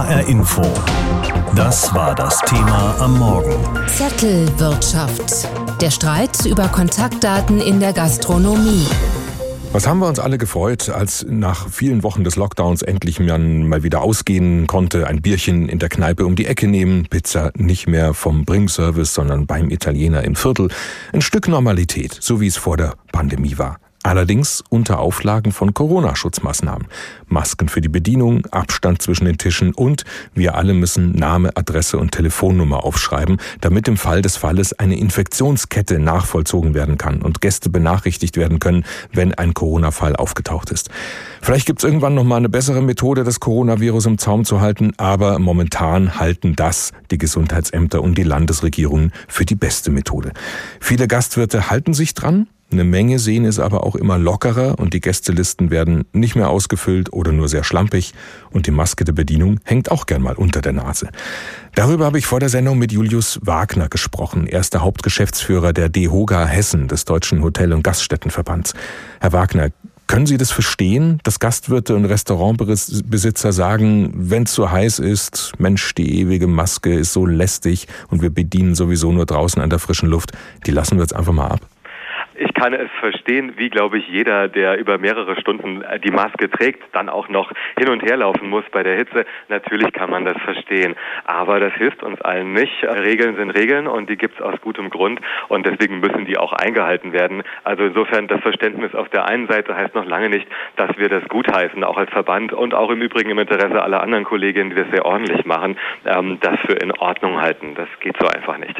HR Info. Das war das Thema am Morgen. Zettelwirtschaft. Der Streit über Kontaktdaten in der Gastronomie. Was haben wir uns alle gefreut, als nach vielen Wochen des Lockdowns endlich man mal wieder ausgehen konnte, ein Bierchen in der Kneipe um die Ecke nehmen, Pizza nicht mehr vom Bringservice, sondern beim Italiener im Viertel. Ein Stück Normalität, so wie es vor der Pandemie war. Allerdings unter Auflagen von Corona-Schutzmaßnahmen. Masken für die Bedienung, Abstand zwischen den Tischen und wir alle müssen Name, Adresse und Telefonnummer aufschreiben, damit im Fall des Falles eine Infektionskette nachvollzogen werden kann und Gäste benachrichtigt werden können, wenn ein Corona-Fall aufgetaucht ist. Vielleicht gibt es irgendwann noch mal eine bessere Methode, das Coronavirus im Zaum zu halten, aber momentan halten das die Gesundheitsämter und die Landesregierungen für die beste Methode. Viele Gastwirte halten sich dran, eine Menge sehen es aber auch immer lockerer und die Gästelisten werden nicht mehr ausgefüllt oder nur sehr schlampig und die Maske der Bedienung hängt auch gern mal unter der Nase. Darüber habe ich vor der Sendung mit Julius Wagner gesprochen. Er ist der Hauptgeschäftsführer der DEHOGA Hessen des Deutschen Hotel- und Gaststättenverbands. Herr Wagner, können Sie das verstehen, dass Gastwirte und Restaurantbesitzer sagen, wenn es so heiß ist, Mensch, die ewige Maske ist so lästig und wir bedienen sowieso nur draußen an der frischen Luft, die lassen wir jetzt einfach mal ab? Kann es verstehen, wie glaube ich jeder, der über mehrere Stunden äh, die Maske trägt, dann auch noch hin und her laufen muss bei der Hitze. Natürlich kann man das verstehen. Aber das hilft uns allen nicht. Regeln sind Regeln und die gibt es aus gutem Grund und deswegen müssen die auch eingehalten werden. Also insofern das Verständnis auf der einen Seite heißt noch lange nicht, dass wir das gutheißen, auch als Verband und auch im Übrigen im Interesse aller anderen Kolleginnen, die das sehr ordentlich machen, ähm, das für in Ordnung halten. Das geht so einfach nicht.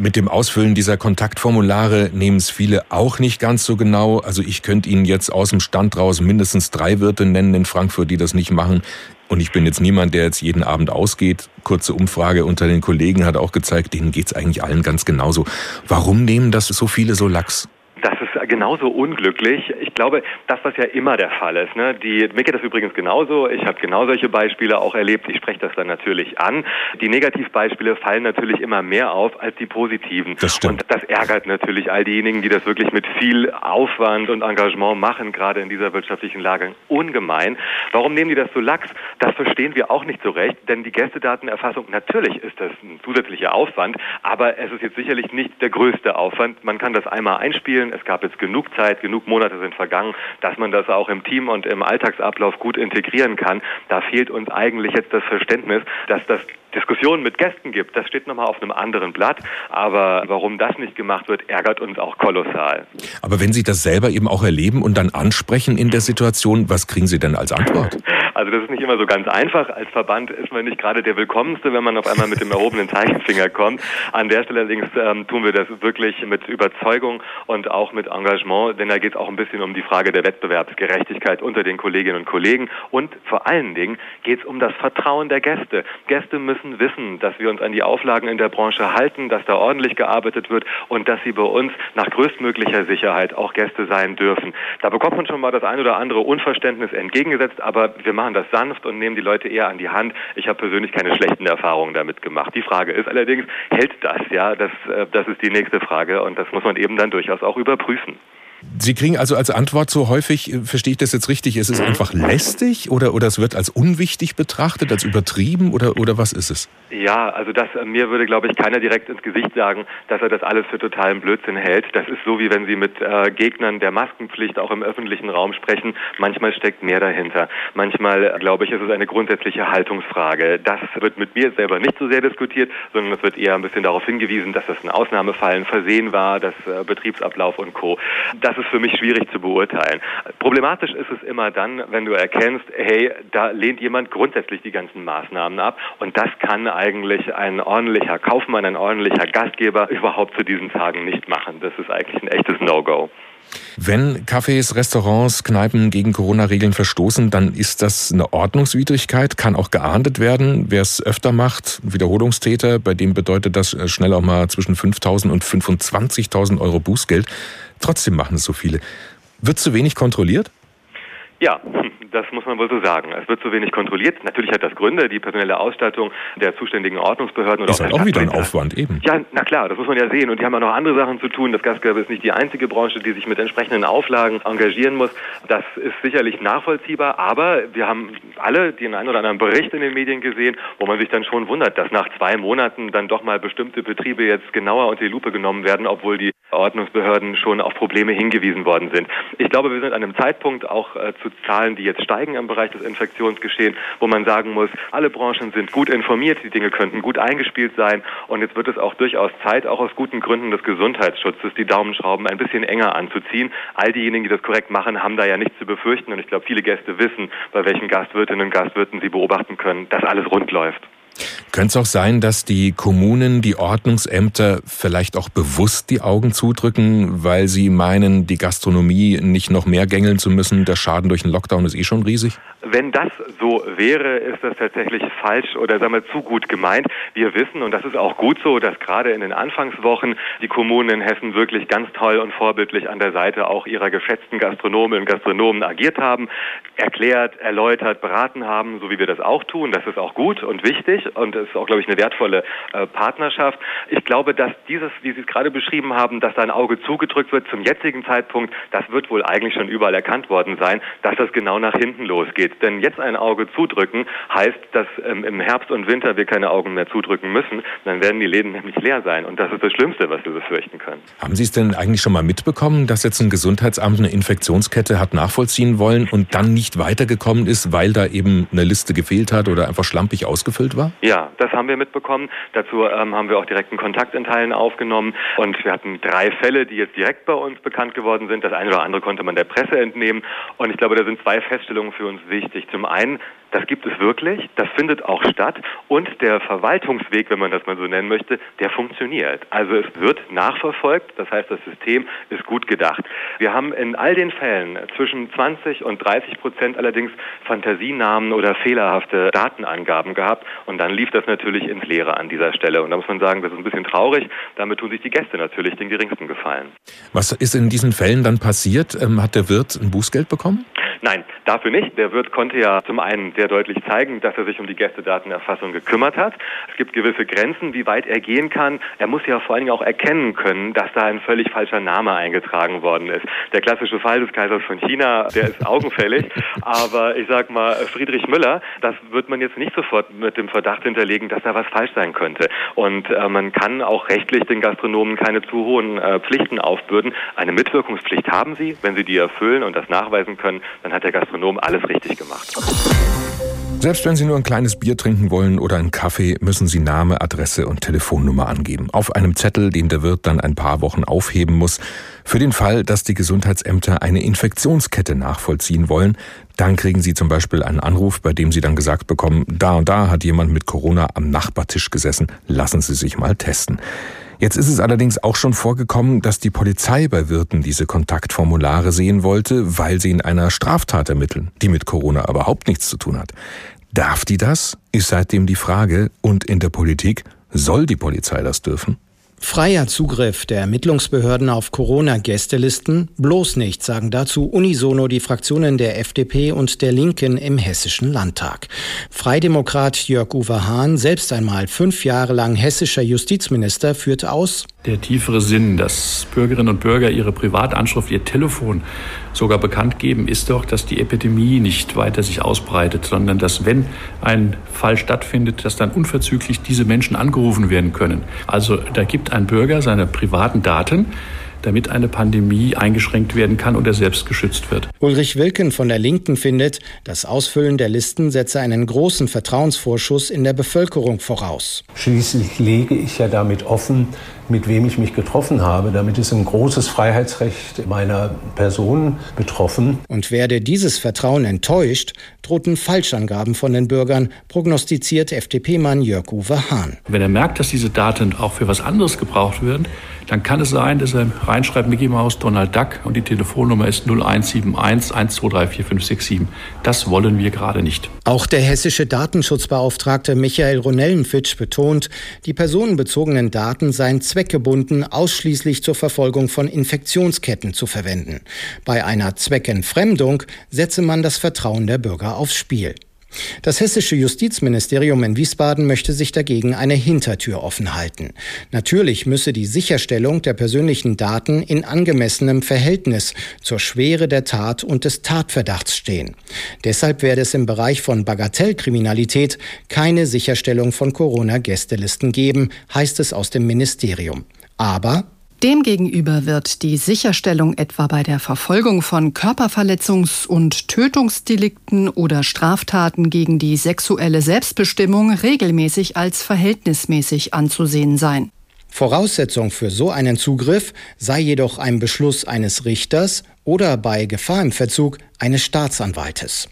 Mit dem Ausfüllen dieser Kontaktformulare nehmen es viele auch nicht ganz so genau. Also ich könnte Ihnen jetzt aus dem Stand raus mindestens drei Wirte nennen in Frankfurt, die das nicht machen. Und ich bin jetzt niemand, der jetzt jeden Abend ausgeht. Kurze Umfrage unter den Kollegen hat auch gezeigt, denen geht's eigentlich allen ganz genauso. Warum nehmen das so viele so lax? Das ist genauso unglücklich. Ich glaube, das, was ja immer der Fall ist. Ne? Die, mir geht das übrigens genauso. Ich habe genau solche Beispiele auch erlebt. Ich spreche das dann natürlich an. Die Negativbeispiele fallen natürlich immer mehr auf als die positiven. Das stimmt. Und das ärgert natürlich all diejenigen, die das wirklich mit viel Aufwand und Engagement machen, gerade in dieser wirtschaftlichen Lage, ungemein. Warum nehmen die das so lax? Das verstehen wir auch nicht so recht, denn die Gästedatenerfassung, natürlich ist das ein zusätzlicher Aufwand, aber es ist jetzt sicherlich nicht der größte Aufwand. Man kann das einmal einspielen, es gab jetzt genug Zeit, genug Monate sind vergangen, dass man das auch im Team und im Alltagsablauf gut integrieren kann. Da fehlt uns eigentlich jetzt das Verständnis, dass das Diskussionen mit Gästen gibt, das steht nochmal auf einem anderen Blatt. Aber warum das nicht gemacht wird, ärgert uns auch kolossal. Aber wenn Sie das selber eben auch erleben und dann ansprechen in der Situation, was kriegen Sie denn als Antwort? Also das ist nicht immer so ganz einfach. Als Verband ist man nicht gerade der Willkommenste, wenn man auf einmal mit dem erhobenen Zeigefinger kommt. An der Stelle allerdings ähm, tun wir das wirklich mit Überzeugung und auch mit Engagement, denn da geht es auch ein bisschen um die Frage der Wettbewerbsgerechtigkeit unter den Kolleginnen und Kollegen und vor allen Dingen geht es um das Vertrauen der Gäste. Gäste müssen wissen, dass wir uns an die Auflagen in der Branche halten, dass da ordentlich gearbeitet wird und dass sie bei uns nach größtmöglicher Sicherheit auch Gäste sein dürfen. Da bekommt man schon mal das ein oder andere Unverständnis entgegengesetzt, aber wir machen das sanft und nehmen die Leute eher an die Hand. Ich habe persönlich keine schlechten Erfahrungen damit gemacht. Die Frage ist allerdings, hält das? Ja, das, äh, das ist die nächste Frage und das muss man eben dann durchaus auch überprüfen. Sie kriegen also als Antwort so häufig, äh, verstehe ich das jetzt richtig, ist es einfach lästig oder, oder es wird als unwichtig betrachtet, als übertrieben oder, oder was ist es? Ja, also das, äh, mir würde, glaube ich, keiner direkt ins Gesicht sagen, dass er das alles für totalen Blödsinn hält. Das ist so, wie wenn Sie mit äh, Gegnern der Maskenpflicht auch im öffentlichen Raum sprechen. Manchmal steckt mehr dahinter. Manchmal, äh, glaube ich, ist es eine grundsätzliche Haltungsfrage. Das wird mit mir selber nicht so sehr diskutiert, sondern es wird eher ein bisschen darauf hingewiesen, dass das ein Ausnahmefall, ein Versehen war, das äh, Betriebsablauf und Co. Das das ist für mich schwierig zu beurteilen. Problematisch ist es immer dann, wenn du erkennst, hey, da lehnt jemand grundsätzlich die ganzen Maßnahmen ab und das kann eigentlich ein ordentlicher Kaufmann, ein ordentlicher Gastgeber überhaupt zu diesen Tagen nicht machen. Das ist eigentlich ein echtes No-Go. Wenn Cafés, Restaurants, Kneipen gegen Corona-Regeln verstoßen, dann ist das eine Ordnungswidrigkeit, kann auch geahndet werden. Wer es öfter macht, Wiederholungstäter, bei dem bedeutet das äh, schnell auch mal zwischen 5.000 und 25.000 Euro Bußgeld. Trotzdem machen es so viele. Wird zu wenig kontrolliert? Ja, das muss man wohl so sagen. Es wird zu wenig kontrolliert. Natürlich hat das Gründe, die personelle Ausstattung der zuständigen Ordnungsbehörden oder ist auch, halt auch wieder ein Aufwand eben. Ja, na klar, das muss man ja sehen. Und die haben auch noch andere Sachen zu tun. Das Gastgewerbe ist nicht die einzige Branche, die sich mit entsprechenden Auflagen engagieren muss. Das ist sicherlich nachvollziehbar, aber wir haben alle den einen oder anderen Bericht in den Medien gesehen, wo man sich dann schon wundert, dass nach zwei Monaten dann doch mal bestimmte Betriebe jetzt genauer unter die Lupe genommen werden, obwohl die Ordnungsbehörden schon auf Probleme hingewiesen worden sind. Ich glaube, wir sind an einem Zeitpunkt auch äh, zu Zahlen, die jetzt steigen im Bereich des Infektionsgeschehens, wo man sagen muss, alle Branchen sind gut informiert, die Dinge könnten gut eingespielt sein und jetzt wird es auch durchaus Zeit, auch aus guten Gründen des Gesundheitsschutzes, die Daumenschrauben ein bisschen enger anzuziehen. All diejenigen, die das korrekt machen, haben da ja nichts zu befürchten und ich glaube, viele Gäste wissen, bei welchen Gastwirtinnen und Gastwirten sie beobachten können, dass alles rund läuft. Könnte es auch sein, dass die Kommunen, die Ordnungsämter vielleicht auch bewusst die Augen zudrücken, weil sie meinen, die Gastronomie nicht noch mehr gängeln zu müssen? Der Schaden durch den Lockdown ist eh schon riesig? Wenn das so wäre, ist das tatsächlich falsch oder sagen wir zu gut gemeint. Wir wissen, und das ist auch gut so, dass gerade in den Anfangswochen die Kommunen in Hessen wirklich ganz toll und vorbildlich an der Seite auch ihrer geschätzten Gastronomen und Gastronomen agiert haben, erklärt, erläutert, beraten haben, so wie wir das auch tun. Das ist auch gut und wichtig und ist auch, glaube ich, eine wertvolle äh, Partnerschaft. Ich glaube, dass dieses, wie Sie es gerade beschrieben haben, dass da ein Auge zugedrückt wird zum jetzigen Zeitpunkt, das wird wohl eigentlich schon überall erkannt worden sein, dass das genau nach hinten losgeht. Denn jetzt ein Auge zudrücken heißt, dass ähm, im Herbst und Winter wir keine Augen mehr zudrücken müssen. Dann werden die Läden nämlich leer sein und das ist das Schlimmste, was wir befürchten können. Haben Sie es denn eigentlich schon mal mitbekommen, dass jetzt ein Gesundheitsamt eine Infektionskette hat nachvollziehen wollen und dann nicht weitergekommen ist, weil da eben eine Liste gefehlt hat oder einfach schlampig ausgefüllt war? Ja, das haben wir mitbekommen. Dazu ähm, haben wir auch direkten Kontakt in Teilen aufgenommen und wir hatten drei Fälle, die jetzt direkt bei uns bekannt geworden sind. Das eine oder andere konnte man der Presse entnehmen und ich glaube, da sind zwei Feststellungen für uns wichtig. Zum einen, das gibt es wirklich, das findet auch statt und der Verwaltungsweg, wenn man das mal so nennen möchte, der funktioniert. Also es wird nachverfolgt, das heißt, das System ist gut gedacht. Wir haben in all den Fällen zwischen 20 und 30 Prozent allerdings Fantasienamen oder fehlerhafte Datenangaben gehabt und dann lief das natürlich ins Leere an dieser Stelle. Und da muss man sagen, das ist ein bisschen traurig. Damit tun sich die Gäste natürlich den geringsten Gefallen. Was ist in diesen Fällen dann passiert? Ähm, hat der Wirt ein Bußgeld bekommen? Nein, dafür nicht. Der Wirt konnte ja zum einen sehr deutlich zeigen, dass er sich um die Gästedatenerfassung gekümmert hat. Es gibt gewisse Grenzen, wie weit er gehen kann. Er muss ja vor allen Dingen auch erkennen können, dass da ein völlig falscher Name eingetragen worden ist. Der klassische Fall des Kaisers von China, der ist augenfällig. aber ich sag mal, Friedrich Müller, das wird man jetzt nicht sofort mit dem Verdacht hinterlegen, dass da was falsch sein könnte. Und äh, man kann auch rechtlich den Gastronomen keine zu hohen äh, Pflichten aufbürden. Eine Mitwirkungspflicht haben sie. Wenn sie die erfüllen und das nachweisen können, dann hat der Gastronom alles richtig gemacht. Selbst wenn Sie nur ein kleines Bier trinken wollen oder einen Kaffee, müssen Sie Name, Adresse und Telefonnummer angeben. Auf einem Zettel, den der Wirt dann ein paar Wochen aufheben muss. Für den Fall, dass die Gesundheitsämter eine Infektionskette nachvollziehen wollen, dann kriegen Sie zum Beispiel einen Anruf, bei dem Sie dann gesagt bekommen, da und da hat jemand mit Corona am Nachbartisch gesessen, lassen Sie sich mal testen. Jetzt ist es allerdings auch schon vorgekommen, dass die Polizei bei Wirten diese Kontaktformulare sehen wollte, weil sie in einer Straftat ermitteln, die mit Corona überhaupt nichts zu tun hat. Darf die das? Ist seitdem die Frage. Und in der Politik, soll die Polizei das dürfen? Freier Zugriff der Ermittlungsbehörden auf Corona-Gästelisten bloß nicht, sagen dazu unisono die Fraktionen der FDP und der Linken im Hessischen Landtag. Freidemokrat Jörg-Uwe Hahn, selbst einmal fünf Jahre lang hessischer Justizminister, führt aus, der tiefere Sinn, dass Bürgerinnen und Bürger ihre Privatanschrift, ihr Telefon sogar bekannt geben, ist doch, dass die Epidemie nicht weiter sich ausbreitet, sondern dass, wenn ein Fall stattfindet, dass dann unverzüglich diese Menschen angerufen werden können. Also da gibt ein Bürger seine privaten Daten damit eine Pandemie eingeschränkt werden kann und er selbst geschützt wird. Ulrich Wilken von der Linken findet, das Ausfüllen der Listen setze einen großen Vertrauensvorschuss in der Bevölkerung voraus. Schließlich lege ich ja damit offen, mit wem ich mich getroffen habe. Damit ist ein großes Freiheitsrecht meiner Person betroffen. Und werde dieses Vertrauen enttäuscht, drohten Falschangaben von den Bürgern, prognostiziert FDP-Mann Jörg-Uwe Hahn. Wenn er merkt, dass diese Daten auch für was anderes gebraucht werden, dann kann es sein, dass er reinschreibt Mickey Mouse Donald Duck und die Telefonnummer ist 0171 1234567. Das wollen wir gerade nicht. Auch der hessische Datenschutzbeauftragte Michael Ronellenfitsch betont, die personenbezogenen Daten seien Zweck zweckgebunden ausschließlich zur Verfolgung von Infektionsketten zu verwenden. Bei einer Zweckentfremdung setze man das Vertrauen der Bürger aufs Spiel. Das hessische Justizministerium in Wiesbaden möchte sich dagegen eine Hintertür offen halten. Natürlich müsse die Sicherstellung der persönlichen Daten in angemessenem Verhältnis zur Schwere der Tat und des Tatverdachts stehen. Deshalb werde es im Bereich von Bagatellkriminalität keine Sicherstellung von Corona-Gästelisten geben, heißt es aus dem Ministerium. Aber Demgegenüber wird die Sicherstellung etwa bei der Verfolgung von Körperverletzungs- und Tötungsdelikten oder Straftaten gegen die sexuelle Selbstbestimmung regelmäßig als verhältnismäßig anzusehen sein. Voraussetzung für so einen Zugriff sei jedoch ein Beschluss eines Richters oder bei Gefahr im Verzug eines Staatsanwaltes.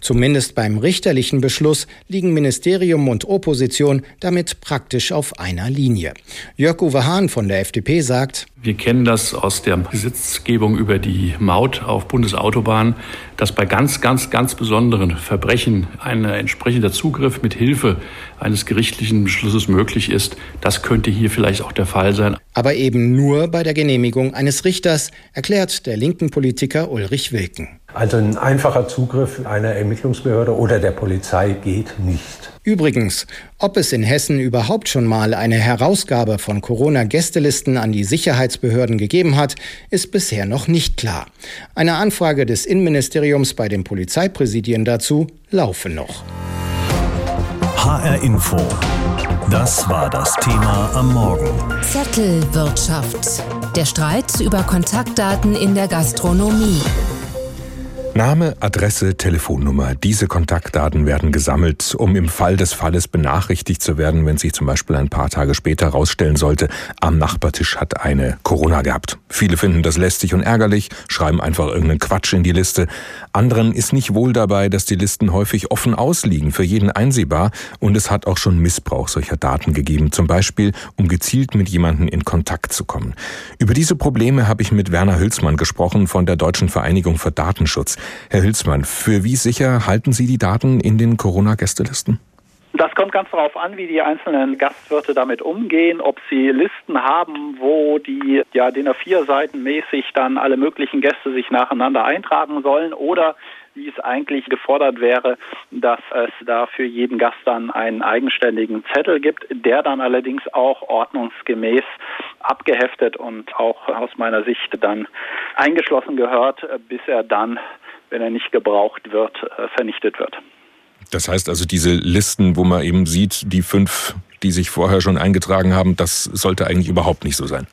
Zumindest beim richterlichen Beschluss liegen Ministerium und Opposition damit praktisch auf einer Linie. Jörg-Uwe Hahn von der FDP sagt, wir kennen das aus der Gesetzgebung über die Maut auf Bundesautobahnen, dass bei ganz, ganz, ganz besonderen Verbrechen ein entsprechender Zugriff mit Hilfe eines gerichtlichen Beschlusses möglich ist. Das könnte hier vielleicht auch der Fall sein. Aber eben nur bei der Genehmigung eines Richters, erklärt der linken Politiker Ulrich Wilken. Also ein einfacher Zugriff einer Ermittlungsbehörde oder der Polizei geht nicht. Übrigens, ob es in Hessen überhaupt schon mal eine Herausgabe von Corona-Gästelisten an die Sicherheitsbehörden gegeben hat, ist bisher noch nicht klar. Eine Anfrage des Innenministeriums bei den Polizeipräsidien dazu laufe noch. HR Info. Das war das Thema am Morgen. Zettelwirtschaft. Der Streit über Kontaktdaten in der Gastronomie. Name, Adresse, Telefonnummer. Diese Kontaktdaten werden gesammelt, um im Fall des Falles benachrichtigt zu werden, wenn sich zum Beispiel ein paar Tage später herausstellen sollte, am Nachbartisch hat eine Corona gehabt. Viele finden das lästig und ärgerlich, schreiben einfach irgendeinen Quatsch in die Liste. Anderen ist nicht wohl dabei, dass die Listen häufig offen ausliegen, für jeden einsehbar und es hat auch schon Missbrauch solcher Daten gegeben, zum Beispiel um gezielt mit jemandem in Kontakt zu kommen. Über diese Probleme habe ich mit Werner Hülsmann gesprochen von der Deutschen Vereinigung für Datenschutz. Herr Hülsmann, für wie sicher halten Sie die Daten in den Corona-Gästelisten? Das kommt ganz darauf an, wie die einzelnen Gastwirte damit umgehen, ob sie Listen haben, wo die ja DIN A4 Seiten mäßig dann alle möglichen Gäste sich nacheinander eintragen sollen oder wie es eigentlich gefordert wäre, dass es da für jeden Gast dann einen eigenständigen Zettel gibt, der dann allerdings auch ordnungsgemäß abgeheftet und auch aus meiner Sicht dann eingeschlossen gehört, bis er dann wenn er nicht gebraucht wird, äh, vernichtet wird. Das heißt also, diese Listen, wo man eben sieht, die fünf, die sich vorher schon eingetragen haben, das sollte eigentlich überhaupt nicht so sein.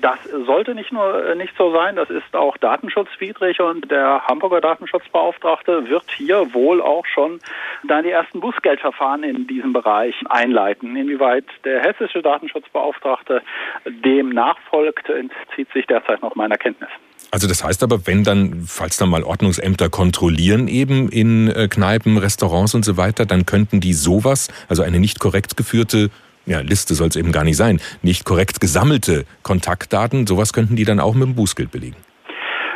Das sollte nicht nur äh, nicht so sein, das ist auch datenschutzwidrig und der Hamburger Datenschutzbeauftragte wird hier wohl auch schon dann die ersten Bußgeldverfahren in diesem Bereich einleiten. Inwieweit der hessische Datenschutzbeauftragte dem nachfolgt, entzieht sich derzeit noch meiner Kenntnis. Also das heißt aber, wenn dann, falls dann mal Ordnungsämter kontrollieren eben in äh, Kneipen, Restaurants und so weiter, dann könnten die sowas, also eine nicht korrekt geführte ja, Liste soll es eben gar nicht sein, nicht korrekt gesammelte Kontaktdaten, sowas könnten die dann auch mit dem Bußgeld belegen.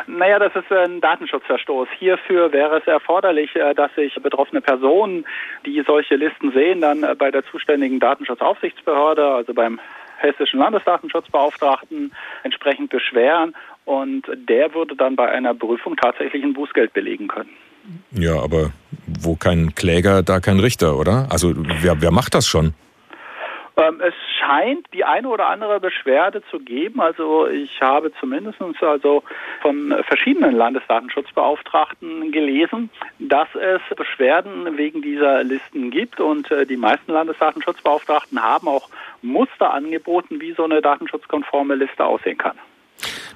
Naja, das ist ein Datenschutzverstoß. Hierfür wäre es erforderlich, äh, dass sich betroffene Personen, die solche Listen sehen, dann äh, bei der zuständigen Datenschutzaufsichtsbehörde, also beim hessischen Landesdatenschutzbeauftragten, entsprechend beschweren und der würde dann bei einer Prüfung tatsächlich ein Bußgeld belegen können. Ja, aber wo kein Kläger, da kein Richter, oder? Also wer, wer macht das schon? Ähm, es scheint die eine oder andere Beschwerde zu geben. Also ich habe zumindest also von verschiedenen Landesdatenschutzbeauftragten gelesen, dass es Beschwerden wegen dieser Listen gibt und äh, die meisten Landesdatenschutzbeauftragten haben auch Muster angeboten, wie so eine datenschutzkonforme Liste aussehen kann.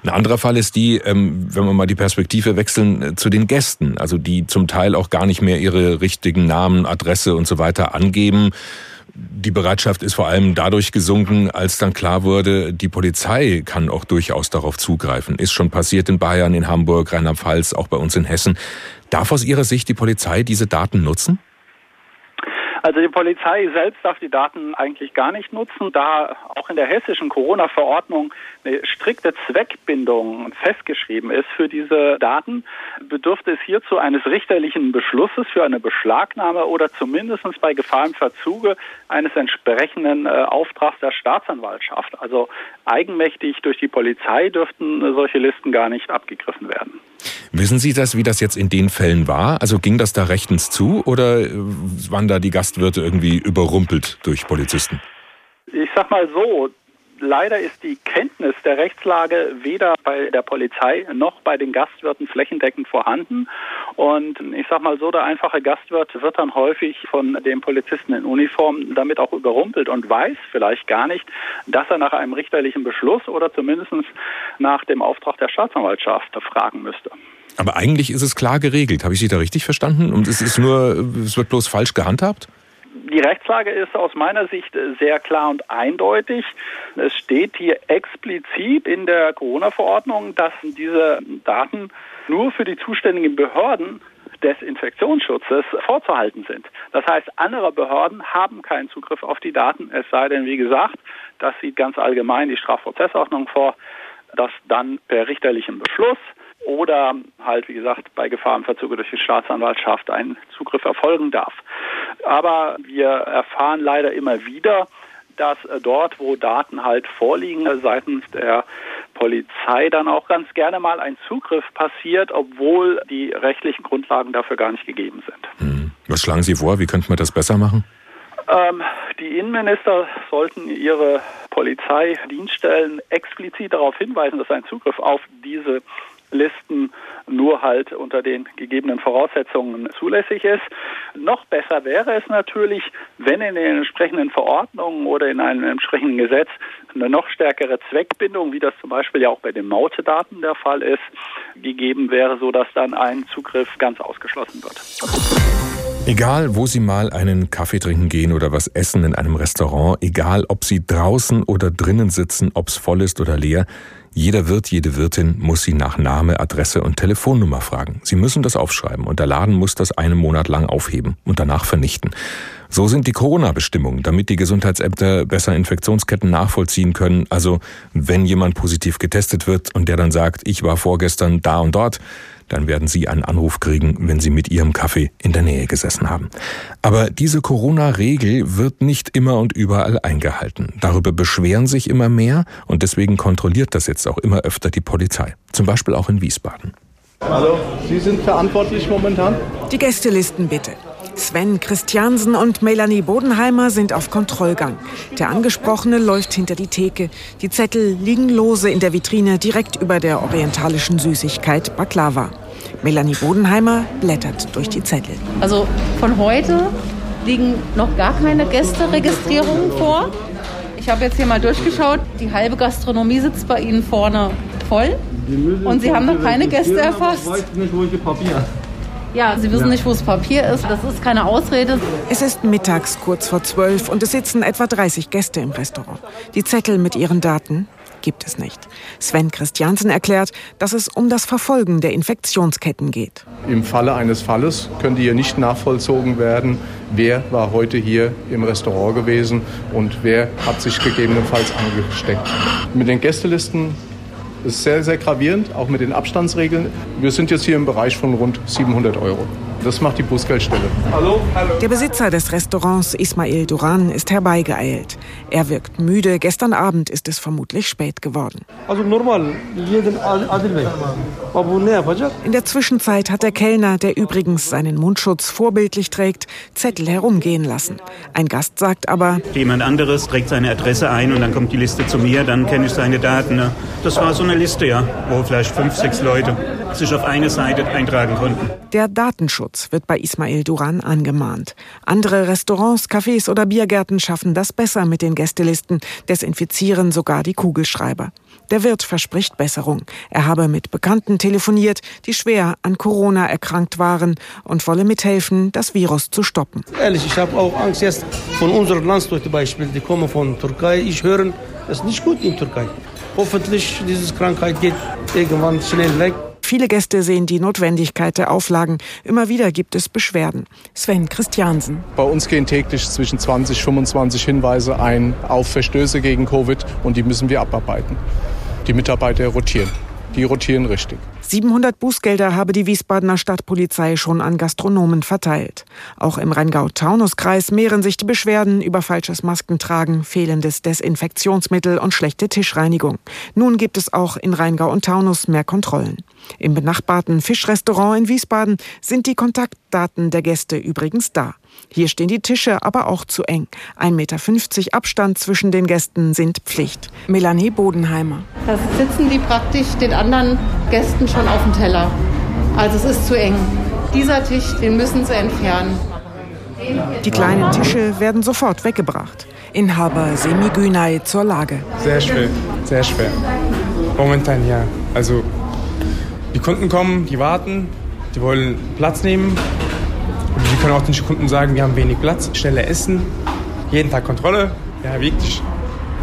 Ein anderer Fall ist die, ähm, wenn wir mal die Perspektive wechseln, äh, zu den Gästen, also die zum Teil auch gar nicht mehr ihre richtigen Namen, Adresse und so weiter angeben. Die Bereitschaft ist vor allem dadurch gesunken, als dann klar wurde, die Polizei kann auch durchaus darauf zugreifen. Ist schon passiert in Bayern, in Hamburg, Rheinland-Pfalz, auch bei uns in Hessen. Darf aus Ihrer Sicht die Polizei diese Daten nutzen? Also die Polizei selbst darf die Daten eigentlich gar nicht nutzen, da auch in der hessischen Corona-Verordnung eine strikte Zweckbindung festgeschrieben ist für diese Daten, bedürfte es hierzu eines richterlichen Beschlusses für eine Beschlagnahme oder zumindest bei Gefahr im Verzuge eines entsprechenden äh, Auftrags der Staatsanwaltschaft. Also eigenmächtig durch die Polizei dürften solche Listen gar nicht abgegriffen werden. Wissen Sie das, wie das jetzt in den Fällen war? Also ging das da rechtens zu oder äh, waren da die Gastwirte irgendwie überrumpelt durch Polizisten? Ich sag mal so, Leider ist die Kenntnis der Rechtslage weder bei der Polizei noch bei den Gastwirten flächendeckend vorhanden. Und ich sage mal so, der einfache Gastwirt wird dann häufig von dem Polizisten in Uniform damit auch überrumpelt und weiß vielleicht gar nicht, dass er nach einem richterlichen Beschluss oder zumindest nach dem Auftrag der Staatsanwaltschaft fragen müsste. Aber eigentlich ist es klar geregelt. Habe ich Sie da richtig verstanden? Und es ist nur, es wird bloß falsch gehandhabt? Die Rechtslage ist aus meiner Sicht sehr klar und eindeutig. Es steht hier explizit in der Corona-Verordnung, dass diese Daten nur für die zuständigen Behörden des Infektionsschutzes vorzuhalten sind. Das heißt, andere Behörden haben keinen Zugriff auf die Daten, es sei denn, wie gesagt, das sieht ganz allgemein die Strafprozessordnung vor, dass dann per richterlichem Beschluss oder halt, wie gesagt, bei Gefahr im Verzuge durch die Staatsanwaltschaft ein Zugriff erfolgen darf. Aber wir erfahren leider immer wieder, dass dort, wo Daten halt vorliegen, seitens der Polizei dann auch ganz gerne mal ein Zugriff passiert, obwohl die rechtlichen Grundlagen dafür gar nicht gegeben sind. Hm. Was schlagen Sie vor? Wie könnte man das besser machen? Ähm, die Innenminister sollten ihre Polizeidienststellen explizit darauf hinweisen, dass ein Zugriff auf diese Listen nur halt unter den gegebenen Voraussetzungen zulässig ist. Noch besser wäre es natürlich, wenn in den entsprechenden Verordnungen oder in einem entsprechenden Gesetz eine noch stärkere Zweckbindung, wie das zum Beispiel ja auch bei den Mautedaten der Fall ist, gegeben wäre, sodass dann ein Zugriff ganz ausgeschlossen wird. Egal, wo Sie mal einen Kaffee trinken gehen oder was essen in einem Restaurant, egal ob Sie draußen oder drinnen sitzen, ob es voll ist oder leer, jeder Wirt, jede Wirtin muss Sie nach Name, Adresse und Telefonnummer fragen. Sie müssen das aufschreiben und der Laden muss das einen Monat lang aufheben und danach vernichten. So sind die Corona-Bestimmungen, damit die Gesundheitsämter besser Infektionsketten nachvollziehen können. Also wenn jemand positiv getestet wird und der dann sagt, ich war vorgestern da und dort, dann werden Sie einen Anruf kriegen, wenn Sie mit Ihrem Kaffee in der Nähe gesessen haben. Aber diese Corona-Regel wird nicht immer und überall eingehalten. Darüber beschweren sich immer mehr und deswegen kontrolliert das jetzt auch immer öfter die Polizei. Zum Beispiel auch in Wiesbaden. Hallo, Sie sind verantwortlich momentan? Die Gästelisten bitte. Sven Christiansen und Melanie Bodenheimer sind auf Kontrollgang. Der Angesprochene läuft hinter die Theke. Die Zettel liegen lose in der Vitrine direkt über der orientalischen Süßigkeit Baklava. Melanie Bodenheimer blättert durch die Zettel. Also von heute liegen noch gar keine Gästeregistrierungen vor. Ich habe jetzt hier mal durchgeschaut. Die halbe Gastronomie sitzt bei Ihnen vorne voll. Und Sie haben noch keine Gäste erfasst. Ich weiß nicht, wo ich die Papier ja, Sie wissen nicht, wo das Papier ist. Das ist keine Ausrede. Es ist mittags kurz vor zwölf und es sitzen etwa 30 Gäste im Restaurant. Die Zettel mit ihren Daten gibt es nicht. Sven Christiansen erklärt, dass es um das Verfolgen der Infektionsketten geht. Im Falle eines Falles könnte hier nicht nachvollzogen werden, wer war heute hier im Restaurant gewesen und wer hat sich gegebenenfalls angesteckt. Mit den Gästelisten ist sehr, sehr gravierend, auch mit den Abstandsregeln. Wir sind jetzt hier im Bereich von rund 700 Euro. Das macht die Bußgeldstelle. Hallo, hallo. Der Besitzer des Restaurants Ismail Duran ist herbeigeeilt. Er wirkt müde. Gestern Abend ist es vermutlich spät geworden. Also normal, jeden In der Zwischenzeit hat der Kellner, der übrigens seinen Mundschutz vorbildlich trägt, Zettel herumgehen lassen. Ein Gast sagt aber, jemand anderes trägt seine Adresse ein und dann kommt die Liste zu mir, dann kenne ich seine Daten. Ne? Das war so eine Liste, ja, wo vielleicht fünf, sechs Leute sich auf eine Seite eintragen konnten. Der Datenschutz wird bei Ismail Duran angemahnt. Andere Restaurants, Cafés oder Biergärten schaffen das besser mit den Gästelisten, desinfizieren sogar die Kugelschreiber. Der Wirt verspricht Besserung. Er habe mit Bekannten telefoniert, die schwer an Corona erkrankt waren und wolle mithelfen, das Virus zu stoppen. Ehrlich, ich habe auch Angst jetzt von unseren Landsleuten Beispiel, die kommen von Türkei. Ich höre, es ist nicht gut in Türkei. Hoffentlich diese Krankheit geht irgendwann schnell weg. Viele Gäste sehen die Notwendigkeit der Auflagen. Immer wieder gibt es Beschwerden. Sven Christiansen. Bei uns gehen täglich zwischen 20 und 25 Hinweise ein auf Verstöße gegen Covid und die müssen wir abarbeiten. Die Mitarbeiter rotieren. Die rotieren richtig. 700 Bußgelder habe die Wiesbadener Stadtpolizei schon an Gastronomen verteilt. Auch im Rheingau-Taunus-Kreis mehren sich die Beschwerden über falsches Maskentragen, fehlendes Desinfektionsmittel und schlechte Tischreinigung. Nun gibt es auch in Rheingau und Taunus mehr Kontrollen. Im benachbarten Fischrestaurant in Wiesbaden sind die Kontaktdaten der Gäste übrigens da. Hier stehen die Tische aber auch zu eng. 1,50 Meter Abstand zwischen den Gästen sind Pflicht. Melanie Bodenheimer. Da sitzen die praktisch den anderen Gästen schon auf dem Teller. Also es ist zu eng. Dieser Tisch, den müssen sie entfernen. Die kleinen Tische werden sofort weggebracht. Inhaber Semi Günay zur Lage. Sehr schwer, sehr schwer. Momentan ja. Also die Kunden kommen, die warten, die wollen Platz nehmen. Können auch den Kunden sagen, wir haben wenig Platz, schnelle Essen, jeden Tag Kontrolle. Ja, wirklich.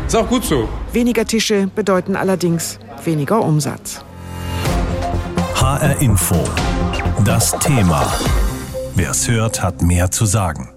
Ist auch gut so. Weniger Tische bedeuten allerdings weniger Umsatz. HR Info. Das Thema. Wer es hört, hat mehr zu sagen.